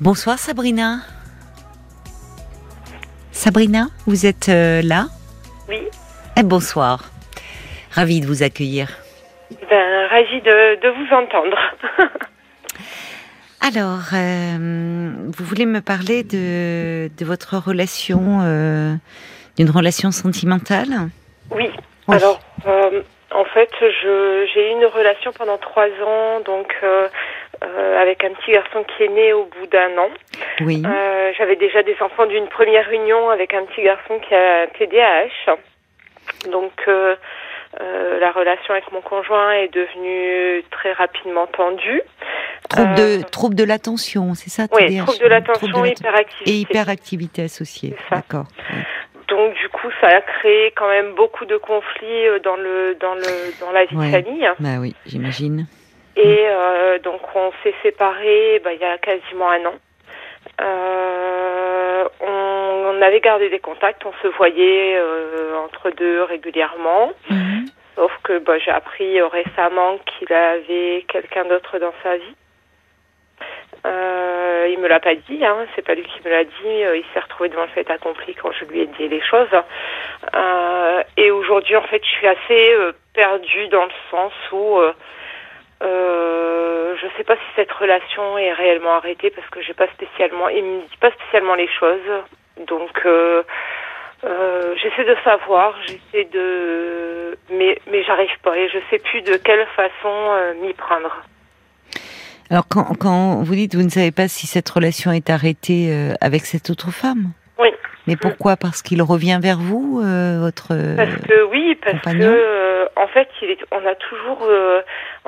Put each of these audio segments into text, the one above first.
Bonsoir Sabrina. Sabrina, vous êtes euh, là? Oui. Eh, bonsoir. Ravie de vous accueillir. Ben, ravie de, de vous entendre. Alors, euh, vous voulez me parler de, de votre relation, euh, d'une relation sentimentale? Oui. Oui. Alors, en fait, je- j'ai eu une relation pendant trois ans, donc euh, euh, avec un petit garçon qui est né au bout d'un an. Oui. Euh, J'avais déjà des enfants d'une première union avec un petit garçon qui a TDAH. Donc, euh, euh, la relation avec mon conjoint est devenue très rapidement tendue. Trouble euh, de, trouble de l'attention, c'est ça Oui, TDAH? trouble de l'attention, l'atten- hyperactivité. Et hyperactivité associée. D'accord. Oui. Donc du coup, ça a créé quand même beaucoup de conflits euh, dans le dans le dans la vie Ouais. de famille. Bah oui, j'imagine. Et euh, donc on s'est séparés bah, il y a quasiment un an. Euh, on, on avait gardé des contacts, on se voyait euh, entre deux régulièrement. Mhm. Sauf que bah, j'ai appris euh, récemment qu'il avait quelqu'un d'autre dans sa vie. Euh, il me l'a pas dit, hein, c'est pas lui qui me l'a dit. euh, il s'est retrouvé devant le fait accompli quand je lui ai dit les choses. Euh, et aujourd'hui, en fait, je suis assez euh, perdue dans le sens où euh, je sais pas si cette relation est réellement arrêtée parce que j'ai pas spécialement, il me dit pas spécialement les choses. Donc euh, euh, j'essaie de savoir, j'essaie de, mais mais j'arrive pas et je sais plus de quelle façon m'y prendre. Alors, quand, quand vous dites, vous ne savez pas si cette relation est arrêtée avec cette autre femme? Oui. Mais pourquoi? Parce qu'il revient vers vous, votre... Parce que oui, parce compagnon? que en fait, il est, on a toujours,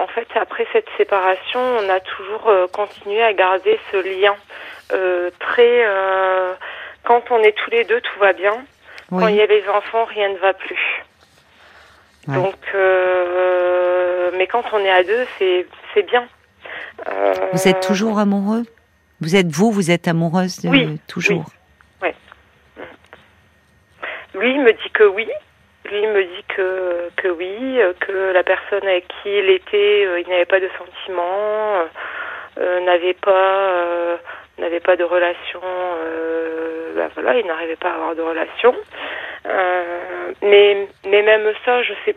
en fait, après cette séparation, on a toujours euh, continué à garder ce lien euh, très. euh, quand on est tous les deux, tout va bien. Quand il y Oui, a les enfants, rien ne va plus. Ouais. Donc, euh, mais quand on est à deux, c'est c'est bien. Euh, vous êtes toujours amoureux? Vous êtes vous, vous êtes amoureuse de Oui, toujours? Lui il me dit que oui. Lui me dit que, que oui, que la personne avec qui il était, euh, il n'avait pas de sentiments, euh, euh, n'avait pas, pas de relation. Bah voilà, il n'arrivait pas à avoir de relation. Mais, mais même ça, je sais,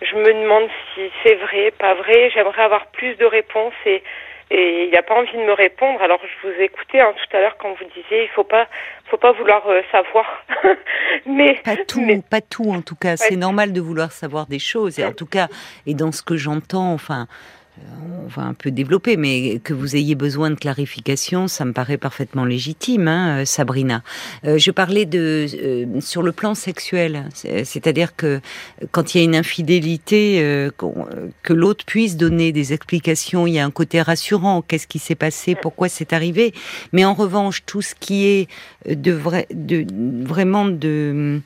je me demande si c'est vrai, pas vrai. J'aimerais avoir plus de réponses et et il n'a pas envie de me répondre. Alors je vous écoutais hein, tout à l'heure quand vous disiez, il faut pas, faut pas vouloir euh, savoir. mais Pas tout, mais- pas tout en tout cas. C'est normal de vouloir savoir des choses. Et en tout cas, et dans ce que j'entends, enfin, on va un peu développer, mais que vous ayez besoin de clarification, ça me paraît parfaitement légitime, hein, euh, Sabrina. Euh, je parlais de euh, sur le plan sexuel, C'est- c'est-à-dire que quand il y a une infidélité, euh, euh, que l'autre puisse donner des explications, il y a un côté rassurant. Qu'est-ce qui s'est passé? Pourquoi c'est arrivé? Mais en revanche, tout ce qui est euh, de vrai, de vraiment de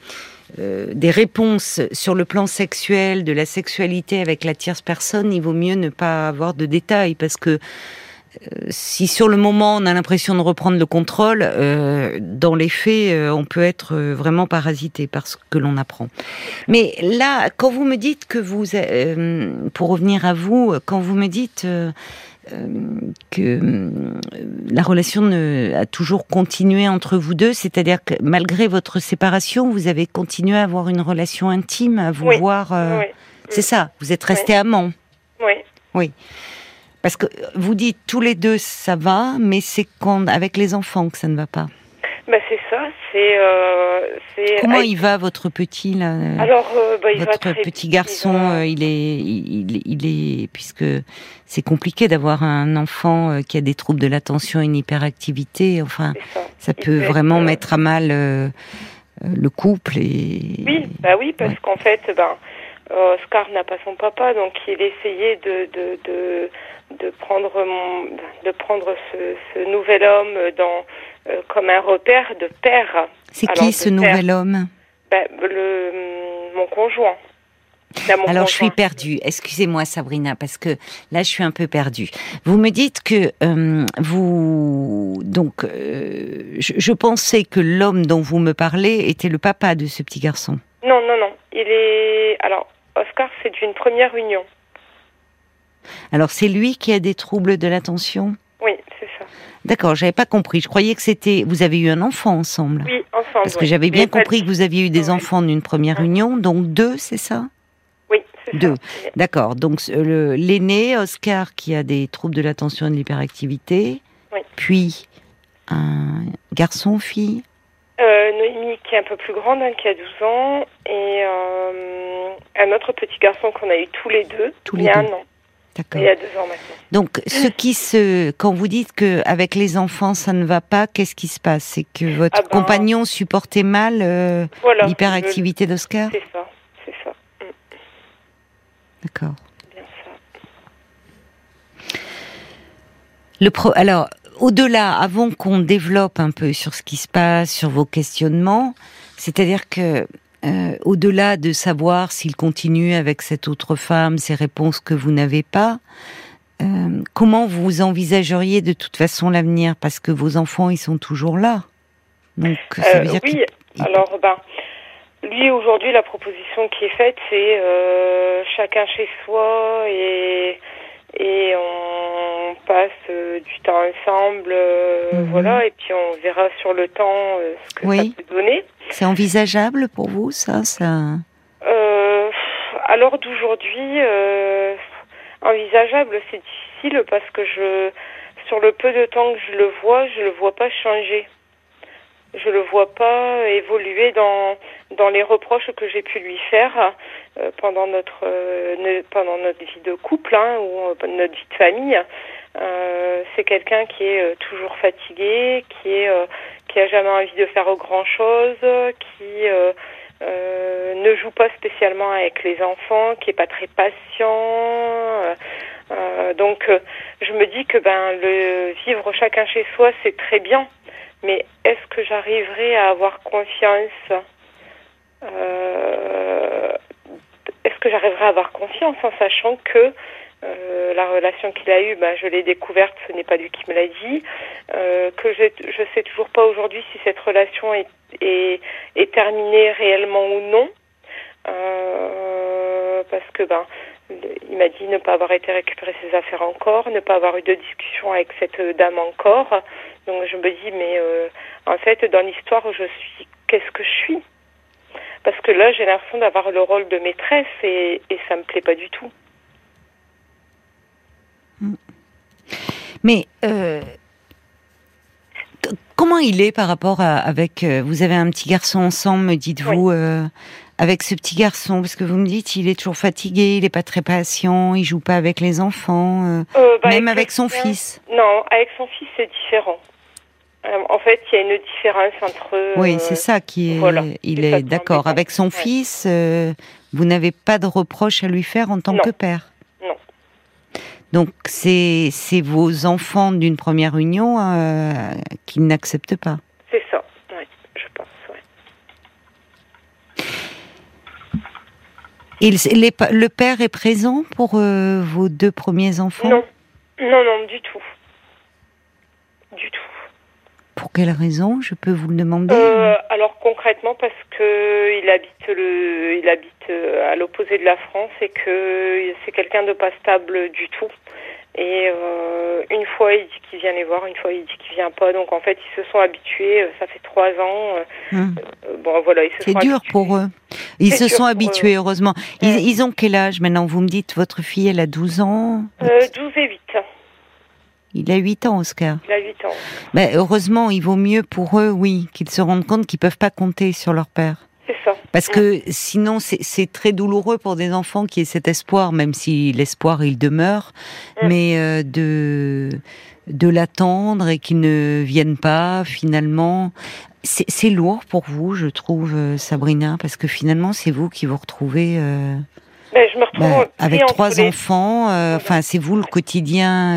euh, des réponses sur le plan sexuel, de la sexualité avec la tierce personne, il vaut mieux ne pas avoir de détails parce que euh, si sur le moment on a l'impression de reprendre le contrôle, euh, dans les faits, on peut être vraiment parasité par ce que l'on apprend. Mais là, quand vous me dites que vous, pour revenir à vous, quand vous me dites que euh, la relation ne- a toujours continué entre vous deux, c'est-à-dire que malgré votre séparation, vous avez continué à avoir une relation intime, à vous Oui. voir. euh, oui, C'est ça, vous êtes restés amants. oui. Parce que vous dites tous les deux ça va, mais c'est quand avec les enfants que ça ne va pas. Bah c'est ça, c'est, euh. Comment il va votre petit là euh, Alors, euh, bah, il va Votre petit garçon, il va- euh, il est, il, il est, puisque c'est compliqué d'avoir un enfant euh, qui a des troubles de l'attention et une hyperactivité. Enfin, ça. peut vraiment mettre à mal le couple et. Oui, bah oui, parce Ouais. qu'en fait, ben, Oscar n'a pas son papa, donc il essayait de de de, de prendre mon, de prendre ce, ce nouvel homme dans euh, comme un repère de père. C'est qui ce père. nouvel homme Ben, le mon conjoint. Là, mon Alors je suis perdue. Excusez-moi Sabrina parce que là je suis un peu perdue. Vous me dites que euh, vous donc euh, je, je pensais que l'homme dont vous me parlez était le papa de ce petit garçon. Non, non, non. Il est alors Oscar, c'est d'une première union. Alors c'est lui qui a des troubles de l'attention? D'accord, j'avais pas compris. Je croyais que c'était. Vous avez eu un enfant ensemble. Oui, ensemble. Parce que j'avais bien compris que vous aviez eu des enfants d'une première union, donc deux, c'est ça? Oui, c'est Deux. D'accord. Donc l'aîné, Oscar, qui a des troubles de l'attention et de l'hyperactivité. Oui. Puis un garçon, fille? Euh, Noémie qui est un peu plus grande, hein, qui a 12 ans, et euh, un autre petit garçon qu'on a eu tous les deux tous les il y a deux. un an. D'accord. Il y a deux ans maintenant. Donc, ce qui se, quand vous dites que avec les enfants ça ne va pas, qu'est-ce qui se passe? C'est que votre Ah ben, compagnon supportait mal euh, Voilà. l'hyperactivité d'Oscar? C'est ça, c'est ça. Mm, D'accord. Le pro... Alors, au-delà, avant qu'on développe un peu sur ce qui se passe, sur vos questionnements, c'est-à-dire que euh, au-delà de savoir s'il continue avec cette autre femme, ces réponses que vous n'avez pas, euh, comment vous envisageriez de toute façon l'avenir? Parce que vos enfants, ils sont toujours là. Donc, ça veut Euh, dire oui, alors ben, lui aujourd'hui la proposition qui est faite c'est chacun chez soi et et on passe euh, du temps ensemble, euh, Mhm. voilà, et puis on verra sur le temps euh, ce que Oui. ça peut donner. c'est envisageable pour vous, ça, ça Euh, à l'heure d'aujourd'hui, euh, envisageable, c'est difficile parce que je, sur le peu de temps que je le vois, je le vois pas changer. Je le vois pas évoluer dans dans les reproches que j'ai pu lui faire euh, pendant notre euh, pendant notre vie de couple hein, ou euh, notre vie de famille. Euh, c'est quelqu'un qui est euh, toujours fatigué, qui est euh, qui a jamais envie de faire grand chose, qui ne joue pas spécialement avec les enfants, qui est pas très patient. donc, je me dis que ben le vivre chacun chez soi, c'est très bien. Mais est-ce que j'arriverai à avoir confiance euh, Est-ce que j'arriverai à avoir confiance en sachant que euh, la relation qu'il a eue, ben, je l'ai découverte, ce n'est pas lui qui me l'a dit, euh, que je je sais toujours pas aujourd'hui si cette relation est, est, est terminée réellement ou non, parce que ben il m'a dit ne pas avoir été récupérer ses affaires encore, ne pas avoir eu de discussion avec cette dame encore. Donc je me dis mais euh, en fait dans l'histoire je suis qu'est-ce que je suis? Parce que là j'ai l'impression d'avoir le rôle de maîtresse et, et ça me plaît pas du tout. Mais euh, comment il est par rapport à, avec euh, vous avez un petit garçon ensemble, me dites-vous, euh, avec ce petit garçon, parce que vous me dites il est toujours fatigué, il est pas très patient, il joue pas avec les enfants, bah, même avec son fils. Non, avec son fils c'est différent. Euh, en fait, il y a une différence entre. oui, euh, c'est ça qui est. voilà, il est qui est d'accord avec son Ouais. fils. euh, vous n'avez pas de reproche à lui faire en tant Non. que père. Non. Donc c'est vos enfants d'une première union euh, qu'il n'accepte pas. C'est ça. Oui, je pense. Et le, les pa- le père est présent pour euh, vos deux premiers enfants? Non, non, non, du tout, du tout. Pour quelle raison Je peux vous le demander Euh, alors concrètement parce que il habite le, il habite euh, à l'opposé de la France et que c'est quelqu'un de pas stable du tout. Et euh, une fois il dit qu'il vient les voir, une fois il dit qu'il vient pas. Donc en fait ils se sont habitués. Ça fait trois ans. Hum. euh, bon voilà, ils se C'est dur habitués. pour eux. Ils se sont habitués, heureusement. Ils, Ouais. ils ont quel âge maintenant? Vous me dites, votre fille, elle a 12 ans? Euh, 12 et 8. Il a 8 ans, Oscar. Il a 8 ans. Ben, heureusement, il vaut mieux pour eux, oui, qu'ils se rendent compte qu'ils peuvent pas compter sur leur père. C'est ça. Parce que sinon, c'est très douloureux pour des enfants qui aient cet espoir, même si l'espoir, il demeure, Mm. mais euh, de de l'attendre et qu'il ne vienne pas finalement. C'est lourd pour vous, je trouve, euh, Sabrina, parce que finalement, c'est vous qui vous retrouvez euh, Ben, je me retrouve ben, avec trois les- enfants. euh, Enfin, c'est vous le quotidien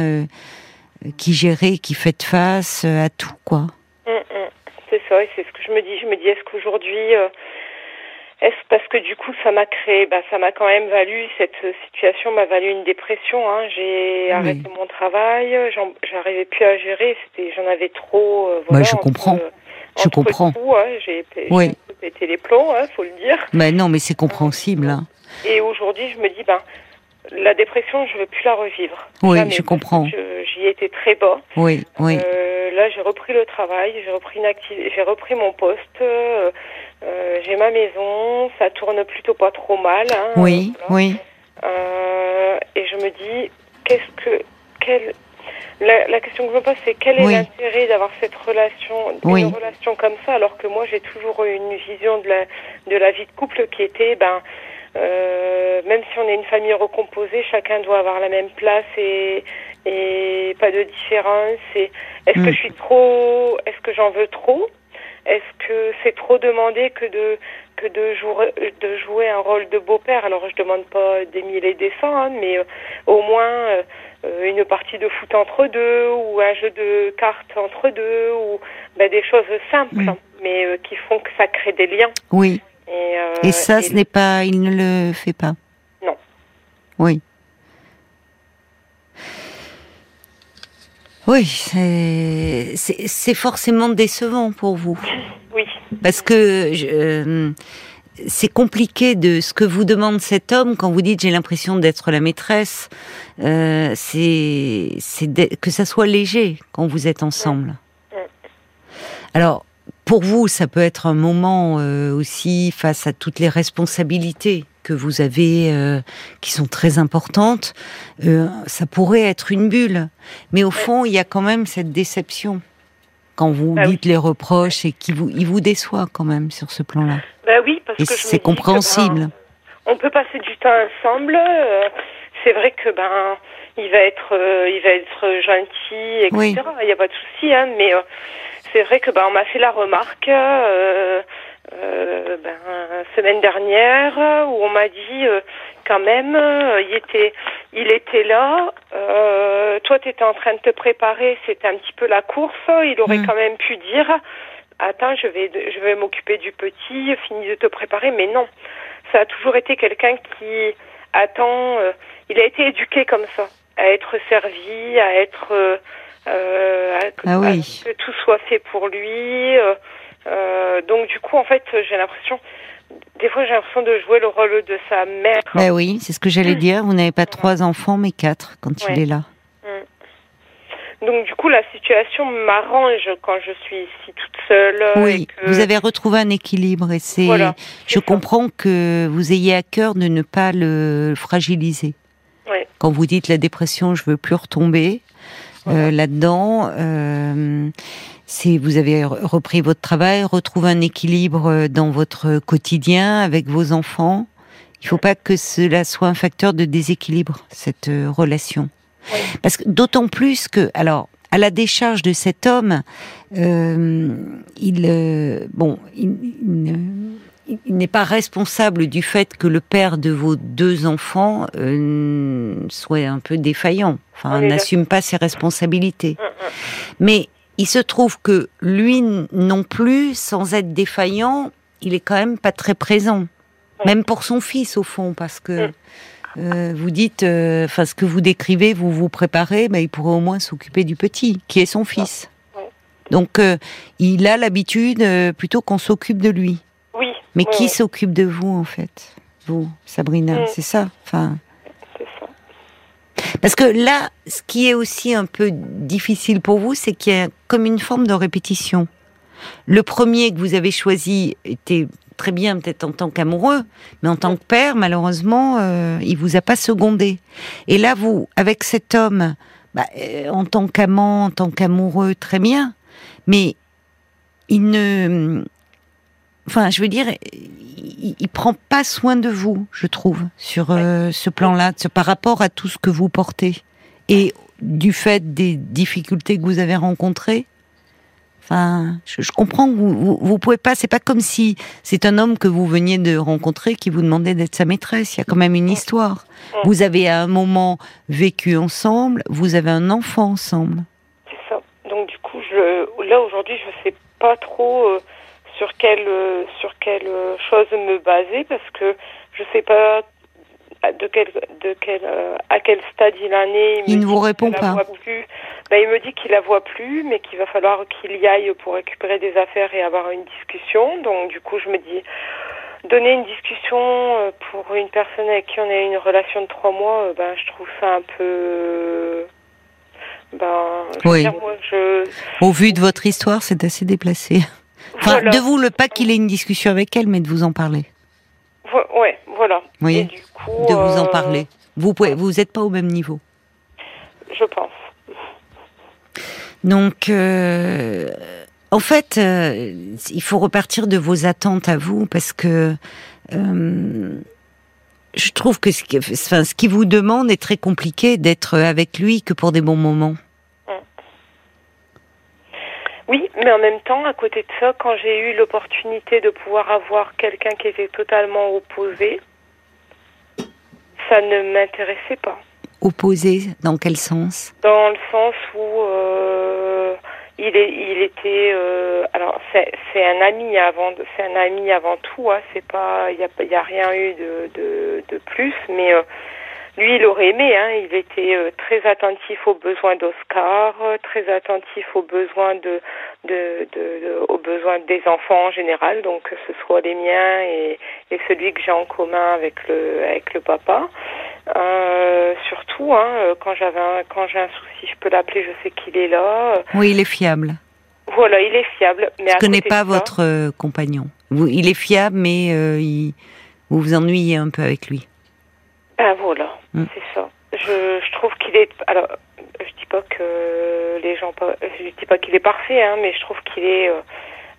qui gérez, qui faites face euh, à tout, quoi. Mm, mm. C'est ça, et c'est ce que je me dis. Je me dis, est-ce qu'aujourd'hui, euh, est-ce parce que du coup, ça m'a créé, bah, ça m'a quand même valu cette euh, situation m'a valu une dépression. Hein. J'ai Oui. arrêté mon travail, j'arrivais plus à gérer. J'en avais trop. euh, voilà, je entre- comprends. Je entre comprends. tout, hein. J'ai Oui. pété les plombs, hein, faut le dire. Ben non, mais c'est compréhensible. hein. Et aujourd'hui, je me dis, ben, la dépression, je veux plus la revivre. Oui, je comprends. J'y étais très bas. Oui, oui. Euh, là, j'ai repris le travail, j'ai repris une j'ai repris mon poste. Euh, euh, j'ai ma maison, ça tourne plutôt pas trop mal. Hein, oui, oui. et je me dis, qu'est-ce que, quelle, la, question que je me pose, c'est quel est l'intérêt d'avoir cette relation, une relation comme ça, alors que moi j'ai toujours eu une vision de la, de la vie de couple qui était, ben, euh, même si on est une famille recomposée, chacun doit avoir la même place et, et pas de différence. est-ce que mm. je suis trop, est-ce que j'en veux trop? Est-ce que c'est trop demandé que de que de jouer de jouer un rôle de beau-père? Alors je demande pas des mille et des cents, hein, mais euh, au moins euh, une partie de foot entre deux ou un jeu de cartes entre deux ou ben, des choses simples, mm. mais qui font que ça crée des liens. Oui. Euh, et, ça, ce n'est pas, il ne le fait pas. Non. Oui. Oui, c'est forcément décevant pour vous. Oui. Parce que euh, c'est compliqué de ce que vous demande cet homme quand vous dites j'ai l'impression d'être la maîtresse. Euh, c'est que ça soit léger quand vous êtes ensemble. Alors, pour vous, ça peut être un moment euh, aussi face à toutes les responsabilités que vous avez, euh, qui sont très importantes. Euh, ça pourrait être une bulle, mais au fond, il y a quand même cette déception quand vous ah dites les reproches et qu'il vous, il vous déçoit quand même sur ce plan-là. Bah oui, parce et que c'est compréhensible. Ben, on peut passer du temps ensemble. c'est vrai que ben il va être, il va être gentil, etc. Il n'y a pas de souci, hein, mais c'est vrai que ben, on m'a fait la remarque euh, euh, ben, semaine dernière où on m'a dit euh, quand même euh, il était il était là euh, toi tu étais en train de te préparer c'était un petit peu la course il aurait mm. quand même pu dire attends je vais je vais m'occuper du petit finis de te préparer mais non ça a toujours été quelqu'un qui attend il a été éduqué comme ça à être servi à être euh, ah oui. que tout soit fait pour lui. Euh, euh, donc du coup, en fait, j'ai l'impression, des fois, j'ai l'impression de jouer le rôle de sa mère. Ben oui, c'est ce que j'allais dire. Vous n'avez pas trois enfants, mais quatre quand il est là. Mm. Donc du coup, la situation m'arrange quand je suis ici toute seule. Oui, vous avez retrouvé un équilibre et c'est. je comprends que vous ayez à cœur de ne pas le fragiliser. Quand vous dites la dépression, je veux plus retomber. Euh, là-dedans. Euh, si vous avez repris votre travail, retrouvé un équilibre euh, dans votre quotidien avec vos enfants. Il ne faut pas que cela soit un facteur de déséquilibre cette relation. Parce que d'autant plus que, alors, à la décharge de cet homme, il, bon, il, il n'est pas responsable du fait que le père de vos deux enfants euh, soit un peu défaillant, enfin n'assume pas ses responsabilités. Mais il se trouve que lui non plus, sans être défaillant, il est quand même pas très présent, même pour son fils au fond, parce que euh, vous dites, euh, enfin ce que vous décrivez, vous vous préparez, mais il pourrait au moins s'occuper du petit, qui est son fils. Donc il a l'habitude plutôt qu'on s'occupe de lui. Mais qui s'occupe de vous en fait? Vous, Sabrina, mm. c'est ça? Enfin. Parce que là, ce qui est aussi un peu difficile pour vous, c'est qu'il y a comme une forme de répétition. Le premier que vous avez choisi était très bien peut-être en tant qu'amoureux, mais en tant que père, malheureusement, euh, il vous a pas secondé. Et là, vous, avec cet homme, bah, euh, en tant qu'amant, en tant qu'amoureux, très bien, mais il ne, enfin, je veux dire, il, il, prend pas soin de vous, je trouve, sur euh, ce plan-là, par rapport à tout ce que vous portez et du fait des difficultés que vous avez rencontrées. Enfin, je, comprends que vous, vous, pouvez pas. C'est pas comme si c'est un homme que vous veniez de rencontrer qui vous demandait d'être sa maîtresse. Il y a quand même une histoire. Vous avez à un moment vécu ensemble. Vous avez un enfant ensemble. C'est ça. Donc du coup, je, là aujourd'hui, je sais pas trop. Euh, sur quelle sur quelle chose me baser parce que je sais pas de quel de quel à quel stade il en est. Il, ne vous répond pas. Ben, il me dit qu'il la voit plus, mais qu'il va falloir qu'il y aille pour récupérer des affaires et avoir une discussion. Donc du coup, je me dis donner une discussion euh, pour une personne avec qui on a une relation de trois mois, euh, ben, je trouve ça un peu. Ben, je veux Oui. dire, moi, je. Au vu de votre histoire, c'est assez déplacé. Enfin, Voilà. de vous, le pas qu'il ait une discussion avec elle, mais de vous en parler. Vo- ouais, voilà. Oui. Et du coup, De vous en euh, parler. Vous pouvez, vous n'êtes pas au même niveau. Je pense. Donc, euh, en fait, euh, il faut repartir de vos attentes à vous parce que euh, je trouve que ce qui, enfin, ce qui vous demande est très compliqué d'être avec lui que pour des bons moments. Oui, mais en même temps, à côté de ça, quand j'ai eu l'opportunité de pouvoir avoir quelqu'un qui était totalement opposé, ça ne m'intéressait pas. Opposé, dans quel sens? Dans le sens où euh, il, est, il était, euh, alors c'est c'est un ami avant, c'est un ami avant tout. Hein, c'est pas, il y a, y a rien eu de, de, de plus, mais euh, lui, il aurait aimé. Hein, il était euh, très attentif aux besoins d'Oscar, euh, très attentif aux besoins de, de, de, aux besoins des enfants en général, donc que ce soit les miens et, et celui que j'ai en commun avec le, avec le papa. Euh, surtout, hein, quand j'avais un, quand j'ai un souci, je peux l'appeler, je sais qu'il est là. Oui, il est fiable. Voilà, il est fiable. Mais Je connais pas ça- votre compagnon. Il est fiable, mais euh, il- vous vous ennuyez un peu avec lui. Ben voilà, Mm. c'est ça. Je, je trouve qu'il est. Alors, je dis pas que les gens. Je dis pas qu'il est parfait, hein, mais je trouve qu'il est. euh,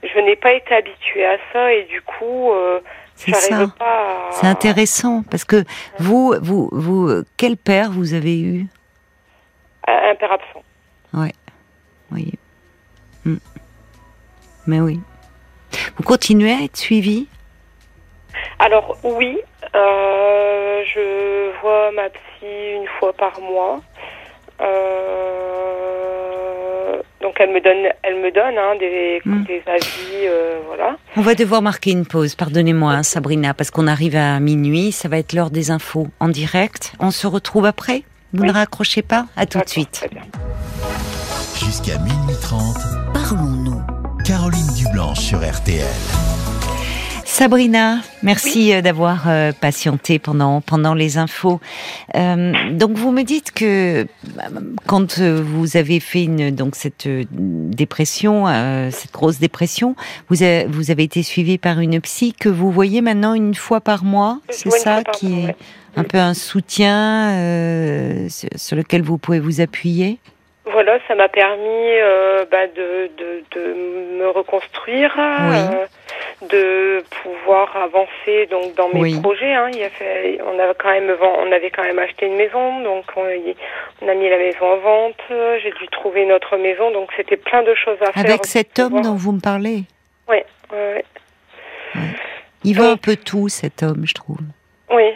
je n'ai pas été habituée à ça et du coup, euh, C'est ça. À... C'est intéressant parce que vous, vous, vous, quel père vous avez eu? Un père absent. Oui. Hmm. Mais oui. Vous continuez à être suivi? Alors oui, euh, je vois ma psy une fois par mois. Euh, donc elle me donne, elle me donne hein, des, Mm. des avis, euh, voilà. On va devoir marquer une pause, pardonnez-moi hein, Sabrina, parce qu'on arrive à minuit, ça va être l'heure des infos en direct. On se retrouve après Vous Oui. ne raccrochez pas À tout de suite. Jusqu'à minuit 30, Parlons-nous. Caroline Dublanche sur RTL. Sabrina, merci euh, d'avoir euh, patienté pendant pendant les infos. Euh, donc vous me dites que bah, quand euh, vous avez fait une donc cette euh, dépression, euh, cette grosse dépression, vous avez, vous avez été suivi par une psy que vous voyez maintenant une fois par mois, c'est ça qui mois, est ouais. un peu un soutien euh, sur, lequel vous pouvez vous appuyer? Voilà, ça m'a permis euh, bah, de, de, de me reconstruire, euh, de pouvoir avancer donc dans mes Oui. projets. Hein. Il a fait, on avait quand même on avait quand même acheté une maison, donc on, a mis la maison en vente. J'ai dû trouver notre maison, donc c'était plein de choses à faire. Avec cet homme dont vous me parlez, Ouais, ouais, il veut Oui. un peu tout cet homme, je trouve. oui.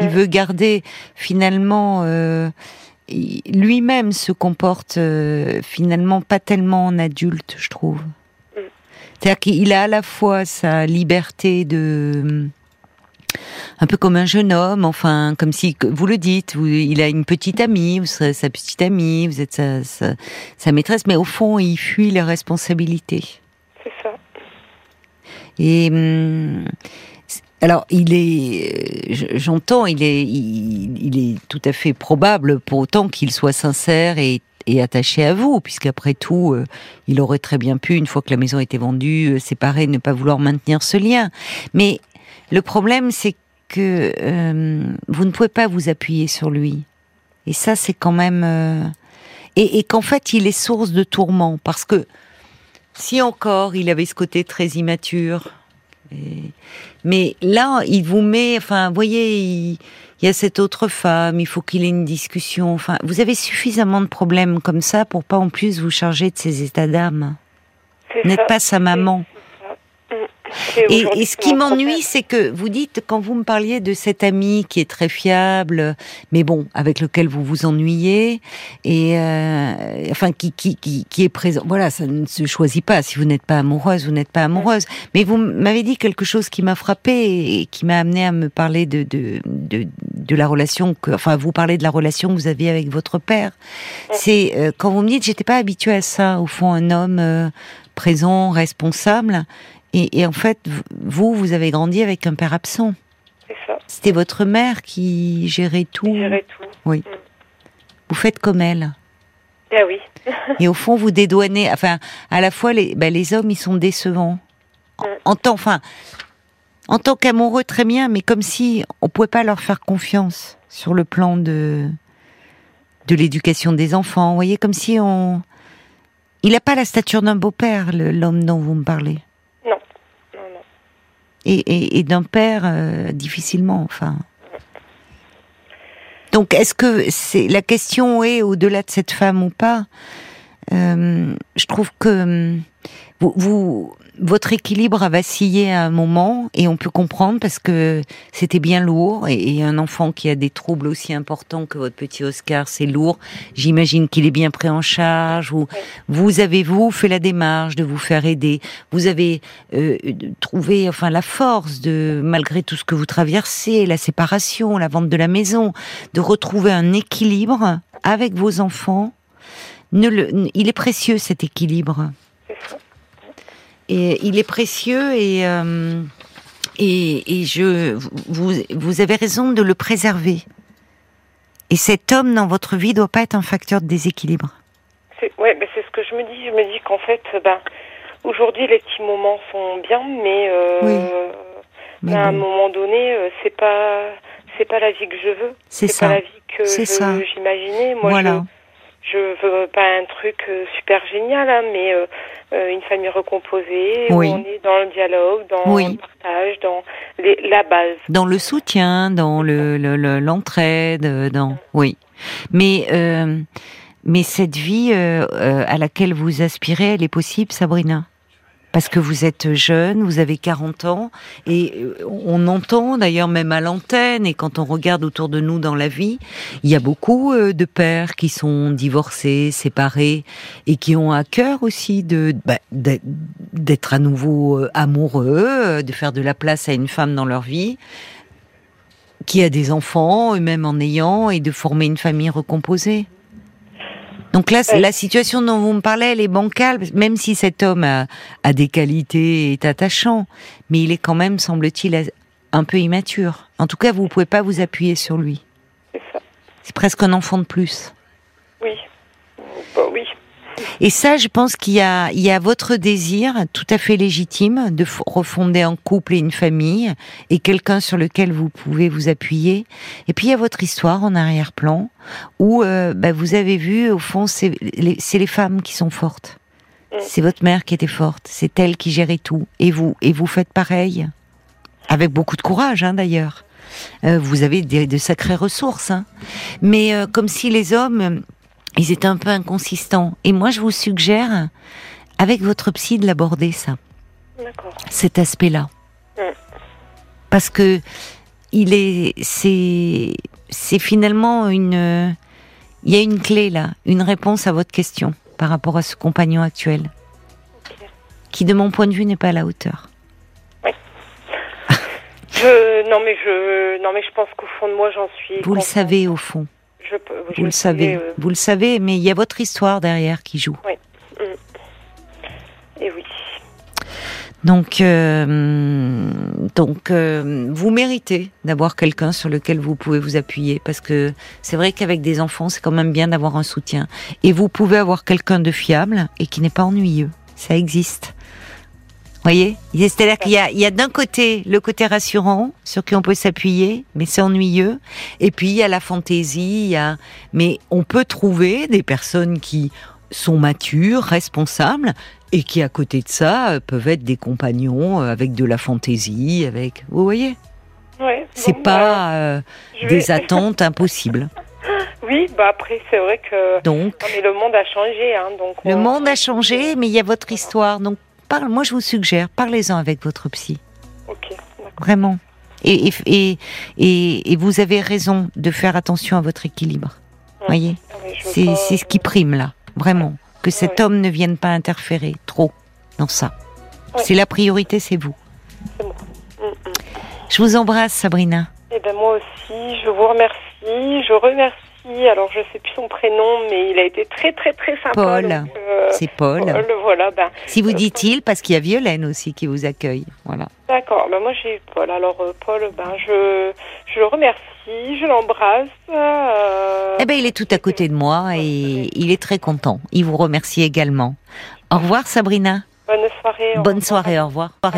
Il veut garder finalement euh, lui-même se comporte euh, finalement pas tellement en adulte, je trouve. C'est-à-dire qu'il a à la fois sa liberté de un peu comme un jeune homme, enfin comme si vous le dites, vous- il a une petite amie, vous serez sa petite amie, vous êtes sa, sa, sa maîtresse, mais au fond il fuit les responsabilités. C'est ça. Et hum, alors, il est, je- j'entends, il est, il, il est tout à fait probable, pour autant qu'il soit sincère et, et attaché à vous, puisqu'après tout, euh, il aurait très bien pu, une fois que la maison était vendue, euh, séparer, ne pas vouloir maintenir ce lien. Mais le problème, c'est que euh, vous ne pouvez pas vous appuyer sur lui. Et ça, c'est quand même, euh, et, et qu'en fait, il est source de tourment, parce que si encore il avait ce côté très immature, et- mais là, il vous met, enfin, vous voyez, il, il y a cette autre femme, il faut qu'il ait une discussion. Enfin, vous avez suffisamment de problèmes comme ça pour pas en plus vous charger de ses états d'âme. N'êtes pas sa maman. Et, et ce qui m'ennuie, c'est que vous dites, quand vous me parliez de cet ami qui est très fiable, mais bon, avec lequel vous vous ennuyez, et euh, enfin qui, qui, qui, qui est présent. Voilà, ça ne se choisit pas. Si vous n'êtes pas amoureuse, vous n'êtes pas amoureuse. Mais vous m'avez dit quelque chose qui m'a frappée et qui m'a amené à me parler de, de, de, de la relation que, enfin, vous parlez de la relation que vous aviez avec votre père. C'est euh, quand vous me dites, j'étais pas habituée à ça. Au fond, un homme euh, présent, responsable. Et, et en fait, vous, vous avez grandi avec un père absent. C'est ça. C'était votre mère qui gérait tout. Je dirais tout. Oui. Mm. Vous faites comme elle. Ah oui. Et au fond, vous dédouanez. Enfin, à la fois, les, ben, les hommes, ils sont décevants. En, Mm. en tant, enfin, en tant qu'amoureux, très bien, mais comme si on pouvait pas leur faire confiance sur le plan de de l'éducation des enfants. Vous voyez, comme si on. Il n'a pas la stature d'un beau-père, l'homme dont vous me parlez. Et d'un père euh, difficilement enfin. Donc est-ce que c'est la question est au-delà de cette femme ou pas Euh, je trouve que hum, vous, vous- votre équilibre a vacillé à un moment et on peut comprendre parce que c'était bien lourd et, et un enfant qui a des troubles aussi importants que votre petit Oscar c'est lourd. J'imagine qu'il est bien pris en charge ou vous avez vous fait la démarche de vous faire aider? Vous avez euh, trouvé enfin la force de malgré tout ce que vous traversez la séparation la vente de la maison de retrouver un équilibre avec vos enfants? Ne le, n- il est précieux cet équilibre. Et il est précieux et euh, et, et je vous vous avez raison de le préserver et cet homme dans votre vie doit pas être un facteur de déséquilibre C'est ouais, ben c'est ce que je me dis. Je me dis qu'en fait, ben aujourd'hui les petits moments sont bien, mais, euh, Oui. Mais à un moment donné, euh, c'est pas c'est pas la vie que je veux. c'est C'est pas ça la vie que C'est je- ça. j'imaginais. Moi, voilà je, je veux pas un truc euh, super génial, hein, mais euh, euh, une famille recomposée Oui. où on est dans le dialogue, dans Oui. le partage, dans les, la base. dans le soutien, dans le le- le- l'entraide, euh, dans oui. Mais euh, mais cette vie euh, euh, à laquelle vous aspirez, elle est possible, Sabrina? Parce que vous êtes jeune, vous avez 40 ans, et euh, on entend d'ailleurs même à l'antenne, et quand on regarde autour de nous dans la vie, il y a beaucoup euh, de pères qui sont divorcés, séparés, et qui ont à cœur aussi de bah, d'être à nouveau euh, amoureux, de faire de la place à une femme dans leur vie, qui a des enfants, eux-mêmes en ayant, et de former une famille recomposée. Donc là, Ouais. la situation dont vous me parlez, elle est bancale, même si cet homme a, a des qualités et est attachant, mais il est quand même, semble-t-il, un peu immature. En tout cas, vous ne pouvez pas vous appuyer sur lui. C'est ça. C'est presque un enfant de plus. Oui. Bah, oui. Et ça, je pense qu'il y a, il y a votre désir tout à fait légitime de refonder un couple et une famille et quelqu'un sur lequel vous pouvez vous appuyer. Et puis il y a votre histoire en arrière-plan où euh, bah, vous avez vu, au fond, c'est les, c'est les femmes qui sont fortes. Mm. C'est votre mère qui était forte. C'est elle qui gérait tout. Et vous, et vous faites pareil. Avec beaucoup de courage, hein, d'ailleurs. Euh, vous avez des, de sacrées ressources. hein. Mais euh, comme si les hommes, ils étaient un peu inconsistants. Et moi, je vous suggère, avec votre psy, de l'aborder, ça, D'accord. cet aspect-là. Mm. Parce que il est, c'est, c'est finalement une, euh, il y a une clé là, une réponse à votre question par rapport à ce compagnon actuel, Ok. qui, de mon point de vue, n'est pas à la hauteur. Je, non mais je, non mais je pense qu'au fond de moi j'en suis. Vous le savez au fond, Je peux- je vous le savez, euh, vous le savez, mais il y a votre histoire derrière qui joue. et oui. Donc, euh, donc, euh, vous méritez d'avoir quelqu'un sur lequel vous pouvez vous appuyer, parce que c'est vrai qu'avec des enfants, c'est quand même bien d'avoir un soutien. Et vous pouvez avoir quelqu'un de fiable et qui n'est pas ennuyeux. Ça existe. Voyez C'est-à-dire qu'il y a, il y a d'un côté le côté rassurant sur qui on peut s'appuyer, mais c'est ennuyeux. Et puis il y a la fantaisie. Il y a, mais on peut trouver des personnes qui sont matures, responsables, et qui à côté de ça euh, peuvent être des compagnons euh, avec de la fantaisie, avec. Vous voyez? Ouais. C'est bon, bah, pas euh, des vais- attentes impossibles. Oui, bah après c'est vrai que. Donc Non, mais le monde a changé, hein, donc. le on- monde a changé, mais il y a votre histoire. Donc parle. Moi, je vous suggère, parlez-en avec votre psy. Vraiment. Et, et, et, vous avez raison de faire attention à votre équilibre. Voyez Ah C'est pas- ce qui prime là, vraiment. Que cet homme ne vienne pas interférer trop dans ça. C'est la priorité, c'est vous. Bon. Mm, mm. Je vous embrasse, Sabrina. Eh ben moi aussi, je vous remercie. Je remercie Alors je sais plus son prénom, mais il a été très très très sympa. Paul. euh, C'est Paul. Paul, voilà, ben, Si vous euh, dit-il, parce qu'il y a Violaine aussi qui vous accueille. Voilà. D'accord, ben moi j'ai Paul. Alors euh, Paul, ben je, je le remercie, je l'embrasse. euh, Eh ben, il est tout à côté de moi et il est très content. Il vous remercie également. Au revoir, Sabrina. bonne soirée. Bonne soirée, au revoir.